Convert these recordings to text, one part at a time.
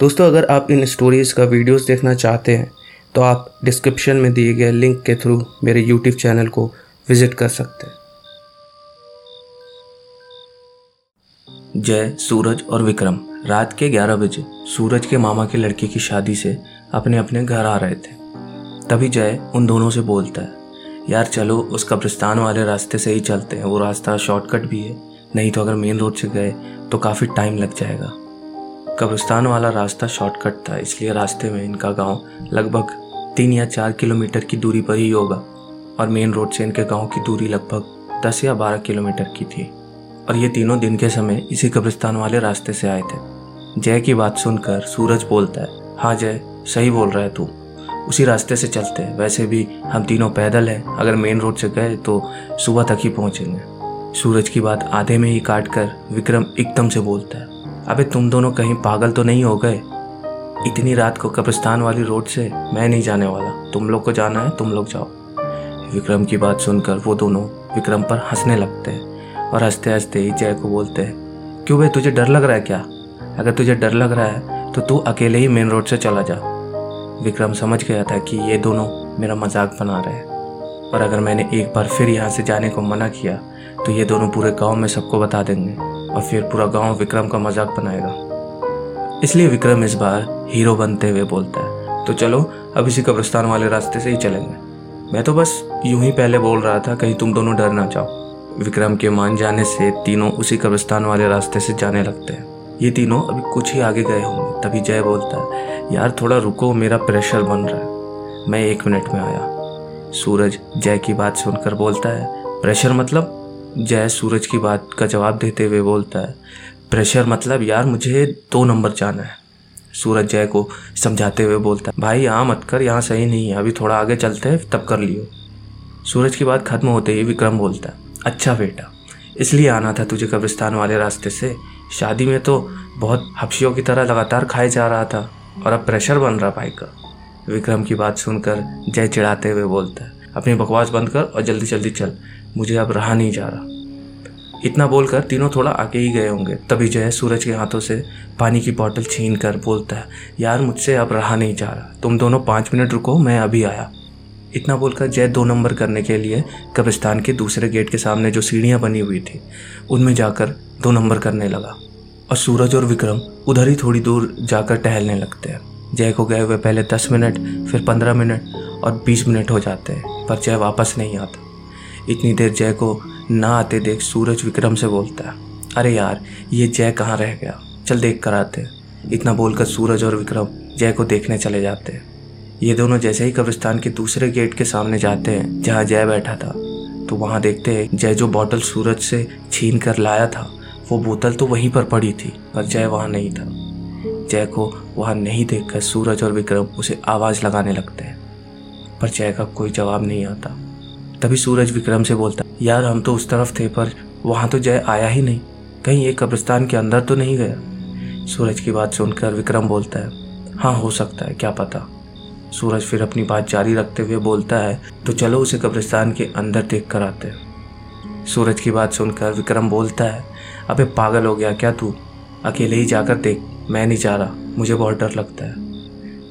दोस्तों, अगर आप इन स्टोरीज़ का वीडियोस देखना चाहते हैं तो आप डिस्क्रिप्शन में दिए गए लिंक के थ्रू मेरे यूट्यूब चैनल को विज़िट कर सकते हैं। जय सूरज और विक्रम। रात के 11 बजे सूरज के मामा के लड़के की शादी से अपने अपने घर आ रहे थे। तभी जय उन दोनों से बोलता है, यार चलो, उस कब्रिस्तान वाले रास्ते से ही चलते हैं। वो रास्ता शॉर्टकट भी है। नहीं तो अगर मेन रोड से गए तो काफ़ी टाइम लग जाएगा। कब्रिस्तान वाला रास्ता शॉर्टकट था, इसलिए रास्ते में इनका गाँव लगभग तीन या चार किलोमीटर की दूरी पर ही होगा और मेन रोड से इनके गाँव की दूरी लगभग दस या बारह किलोमीटर की थी। और ये तीनों दिन के समय इसी कब्रिस्तान वाले रास्ते से आए थे। जय की बात सुनकर सूरज बोलता है हाँ जय, सही बोल रहा है तू। उसी रास्ते से चलते हैं। वैसे भी हम तीनों पैदल हैं। अगर मेन रोड से गए तो सुबह तक ही पहुँचेंगे। सूरज की बात आधे में ही काट कर विक्रम एकदम से बोलता है अबे तुम दोनों कहीं पागल तो नहीं हो गए? इतनी रात को कब्रिस्तान वाली रोड से मैं नहीं जाने वाला। तुम लोग को जाना है, तुम लोग जाओ। विक्रम की बात सुनकर वो दोनों विक्रम पर हंसने लगते हैं और हँसते हँसते ही जय को बोलते हैं, क्यों भाई तुझे डर लग रहा है क्या? अगर तुझे डर लग रहा है तो तू अकेले ही मेन रोड से चला जा। विक्रम समझ गया था कि ये दोनों मेरा मज़ाक बना रहे हैं। और अगर मैंने एक बार फिर यहाँ से जाने को मना किया तो ये दोनों पूरे गाँव में सबको बता देंगे। और फिर पूरा गाँव विक्रम का मज़ाक बनाएगा। इसलिए विक्रम इस बार हीरो बनते हुए बोलता है। तो चलो, अब इसी कब्रिस्तान वाले रास्ते से ही चलेंगे। मैं तो बस यूँ ही पहले बोल रहा था, कहीं तुम दोनों डर ना जाओ। विक्रम के मान जाने से तीनों उसी कब्रिस्तान वाले रास्ते से जाने लगते हैं। ये तीनों अभी कुछ ही आगे गए होंगे, तभी जय बोलता है, यार, थोड़ा रुको, मेरा प्रेशर बन रहा है। मैं एक मिनट में आया। सूरज जय की बात सुनकर बोलता है प्रेशर मतलब? जय सूरज की बात का जवाब देते हुए बोलता है प्रेशर मतलब यार मुझे दो नंबर जाना है। सूरज जय को समझाते हुए बोलता है, भाई, यहाँ मत कर, यहाँ सही नहीं है, अभी थोड़ा आगे चलते हैं, तब कर लियो। सूरज की बात खत्म होते ही विक्रम बोलता है अच्छा बेटा, इसलिए आना था तुझे कब्रिस्तान वाले रास्ते से। शादी में तो बहुत हफ्शियों की तरह लगातार खाए जा रहा था, और अब प्रेशर बन रहा भाई का। विक्रम की बात सुनकर जय चिढ़ाते हुए बोलता है अपनी बकवास बंद कर और जल्दी जल्दी चल। मुझे अब रहा नहीं जा रहा। इतना बोलकर तीनों थोड़ा आगे ही गए होंगे। तभी जय सूरज के हाथों से पानी की बॉटल छीन कर बोलता है, यार, मुझसे अब रहा नहीं जा रहा। तुम दोनों पाँच मिनट रुको, मैं अभी आया। इतना बोलकर जय दो नंबर करने के लिए कब्रिस्तान के दूसरे गेट के सामने जो सीढ़ियाँ बनी हुई थी, उनमें जाकर दो नंबर करने लगा। और सूरज और विक्रम उधर ही थोड़ी दूर जाकर टहलने लगते हैं। जय को गए हुए पहले दस मिनट, फिर पंद्रह मिनट और बीस मिनट हो जाते हैं। पर जय वापस नहीं आता। इतनी देर जय को ना आते देख सूरज विक्रम से बोलता है, अरे यार, ये जय कहाँ रह गया? चल देख कर आते इतना बोलकर सूरज और विक्रम जय को देखने चले जाते हैं। ये दोनों जैसे ही कब्रिस्तान के दूसरे गेट के सामने जाते हैं, जहाँ जय बैठा था। तो वहाँ देखते हैं, जय जो बॉटल सूरज से छीन कर लाया था, वो बोतल तो वहीं पर पड़ी थी, पर जय वहाँ नहीं था। जय को वहाँ नहीं देखकर सूरज और विक्रम उसे आवाज़ लगाने लगते हैं। पर जय का कोई जवाब नहीं आता। तभी सूरज विक्रम से बोलता, यार, हम तो उस तरफ़ थे, पर वहाँ तो जय आया ही नहीं। कहीं एक कब्रिस्तान के अंदर तो नहीं गया? सूरज की बात सुनकर विक्रम बोलता है हाँ हो सकता है, क्या पता? सूरज फिर अपनी बात जारी रखते हुए बोलता है तो चलो उसे कब्रिस्तान के अंदर देख कर आते हैं। सूरज की बात सुनकर विक्रम बोलता है, अबे, पागल हो गया क्या तू? अकेले ही जाकर देख, मैं नहीं जा रहा, मुझे बहुत डर लगता है।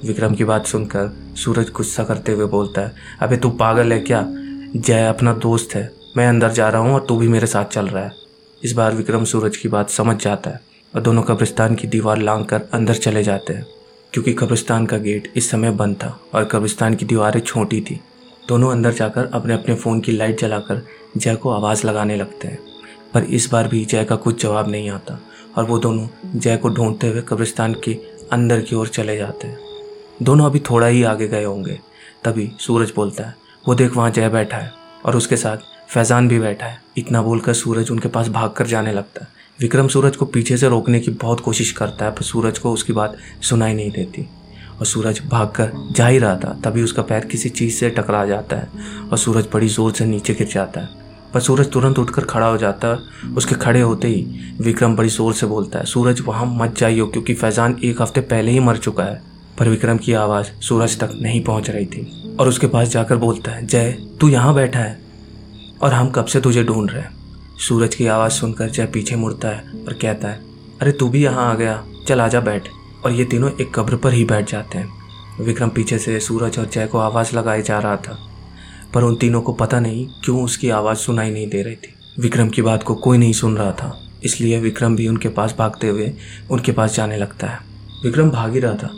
विक्रम की बात सुनकर सूरज गुस्सा करते हुए बोलता है, अबे तू पागल है क्या? जय अपना दोस्त है। मैं अंदर जा रहा हूँ और तू भी मेरे साथ चल रहा है। इस बार विक्रम सूरज की बात समझ जाता है और दोनों कब्रिस्तान की दीवार लांग कर अंदर चले जाते हैं। क्योंकि कब्रिस्तान का गेट इस समय बंद था और कब्रिस्तान की दीवारें छोटी थी। दोनों अंदर जाकर अपने अपने फ़ोन की लाइट जलाकर जय को आवाज़ लगाने लगते हैं। पर इस बार भी जय का कुछ जवाब नहीं आता और वो दोनों जय को ढूंढते हुए कब्रिस्तान के अंदर की ओर चले जाते हैं। दोनों अभी थोड़ा ही आगे गए होंगे। तभी सूरज बोलता है, वो देख वहाँ जय बैठा है और उसके साथ फैज़ान भी बैठा है। इतना बोलकर सूरज उनके पास भाग कर जाने लगता है। विक्रम सूरज को पीछे से रोकने की बहुत कोशिश करता है, पर सूरज को उसकी बात सुनाई नहीं देती। और सूरज भागकर जा ही रहा था, तभी उसका पैर किसी चीज़ से टकरा जाता है और सूरज बड़ी ज़ोर से नीचे गिर जाता है। पर सूरज तुरंत उठकर खड़ा हो जाता है, उसके खड़े होते ही विक्रम बड़ी ज़ोर से बोलता है, सूरज, वहाँ मत जाइयो क्योंकि फैज़ान एक हफ़्ते पहले ही मर चुका है। पर विक्रम की आवाज़ सूरज तक नहीं पहुँच रही थी और उसके पास जाकर बोलता है, जय, तू यहाँ बैठा है और हम कब से तुझे ढूंढ रहे हैं? सूरज की आवाज़ सुनकर जय पीछे मुड़ता है और कहता है, अरे तू भी यहाँ आ गया, चल आजा बैठ। और ये तीनों एक कब्र पर ही बैठ जाते हैं। विक्रम पीछे से सूरज और जय को आवाज़ लगाए जा रहा था, पर उन तीनों को पता नहीं क्यों उसकी आवाज़ सुनाई नहीं दे रही थी। विक्रम की बात को कोई नहीं सुन रहा था, इसलिए विक्रम भी उनके पास भागते हुए उनके पास जाने लगता है। विक्रम भाग ही रहा था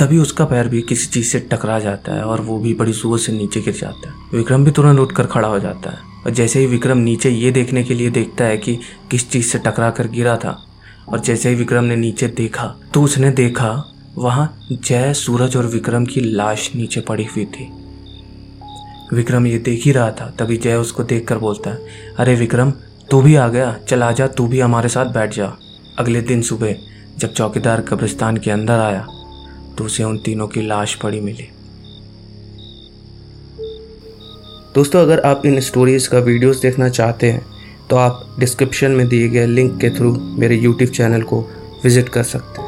तभी उसका पैर भी किसी चीज़ से टकरा जाता है और वो भी बड़ी ज़ोर से नीचे गिर जाता है। विक्रम भी तुरंत उठकर खड़ा हो जाता है। और जैसे ही विक्रम नीचे ये देखने के लिए देखता है कि किस चीज़ से टकरा कर गिरा था, और जैसे ही विक्रम ने नीचे देखा तो उसने देखा, वहाँ जय, सूरज और विक्रम की लाश नीचे पड़ी हुई थी। विक्रम ये देख ही रहा था, तभी जय उसको देख कर बोलता है, अरे विक्रम, तू भी आ गया, चल आ जा, तू भी हमारे साथ बैठ जा। अगले दिन सुबह, जब चौकीदार कब्रिस्तान के अंदर आया तो उसे उन तीनों की लाश पड़ी मिली। दोस्तों, अगर आप इन स्टोरीज़ का वीडियोस देखना चाहते हैं तो आप डिस्क्रिप्शन में दिए गए लिंक के थ्रू मेरे यूट्यूब चैनल को विज़िट कर सकते हैं।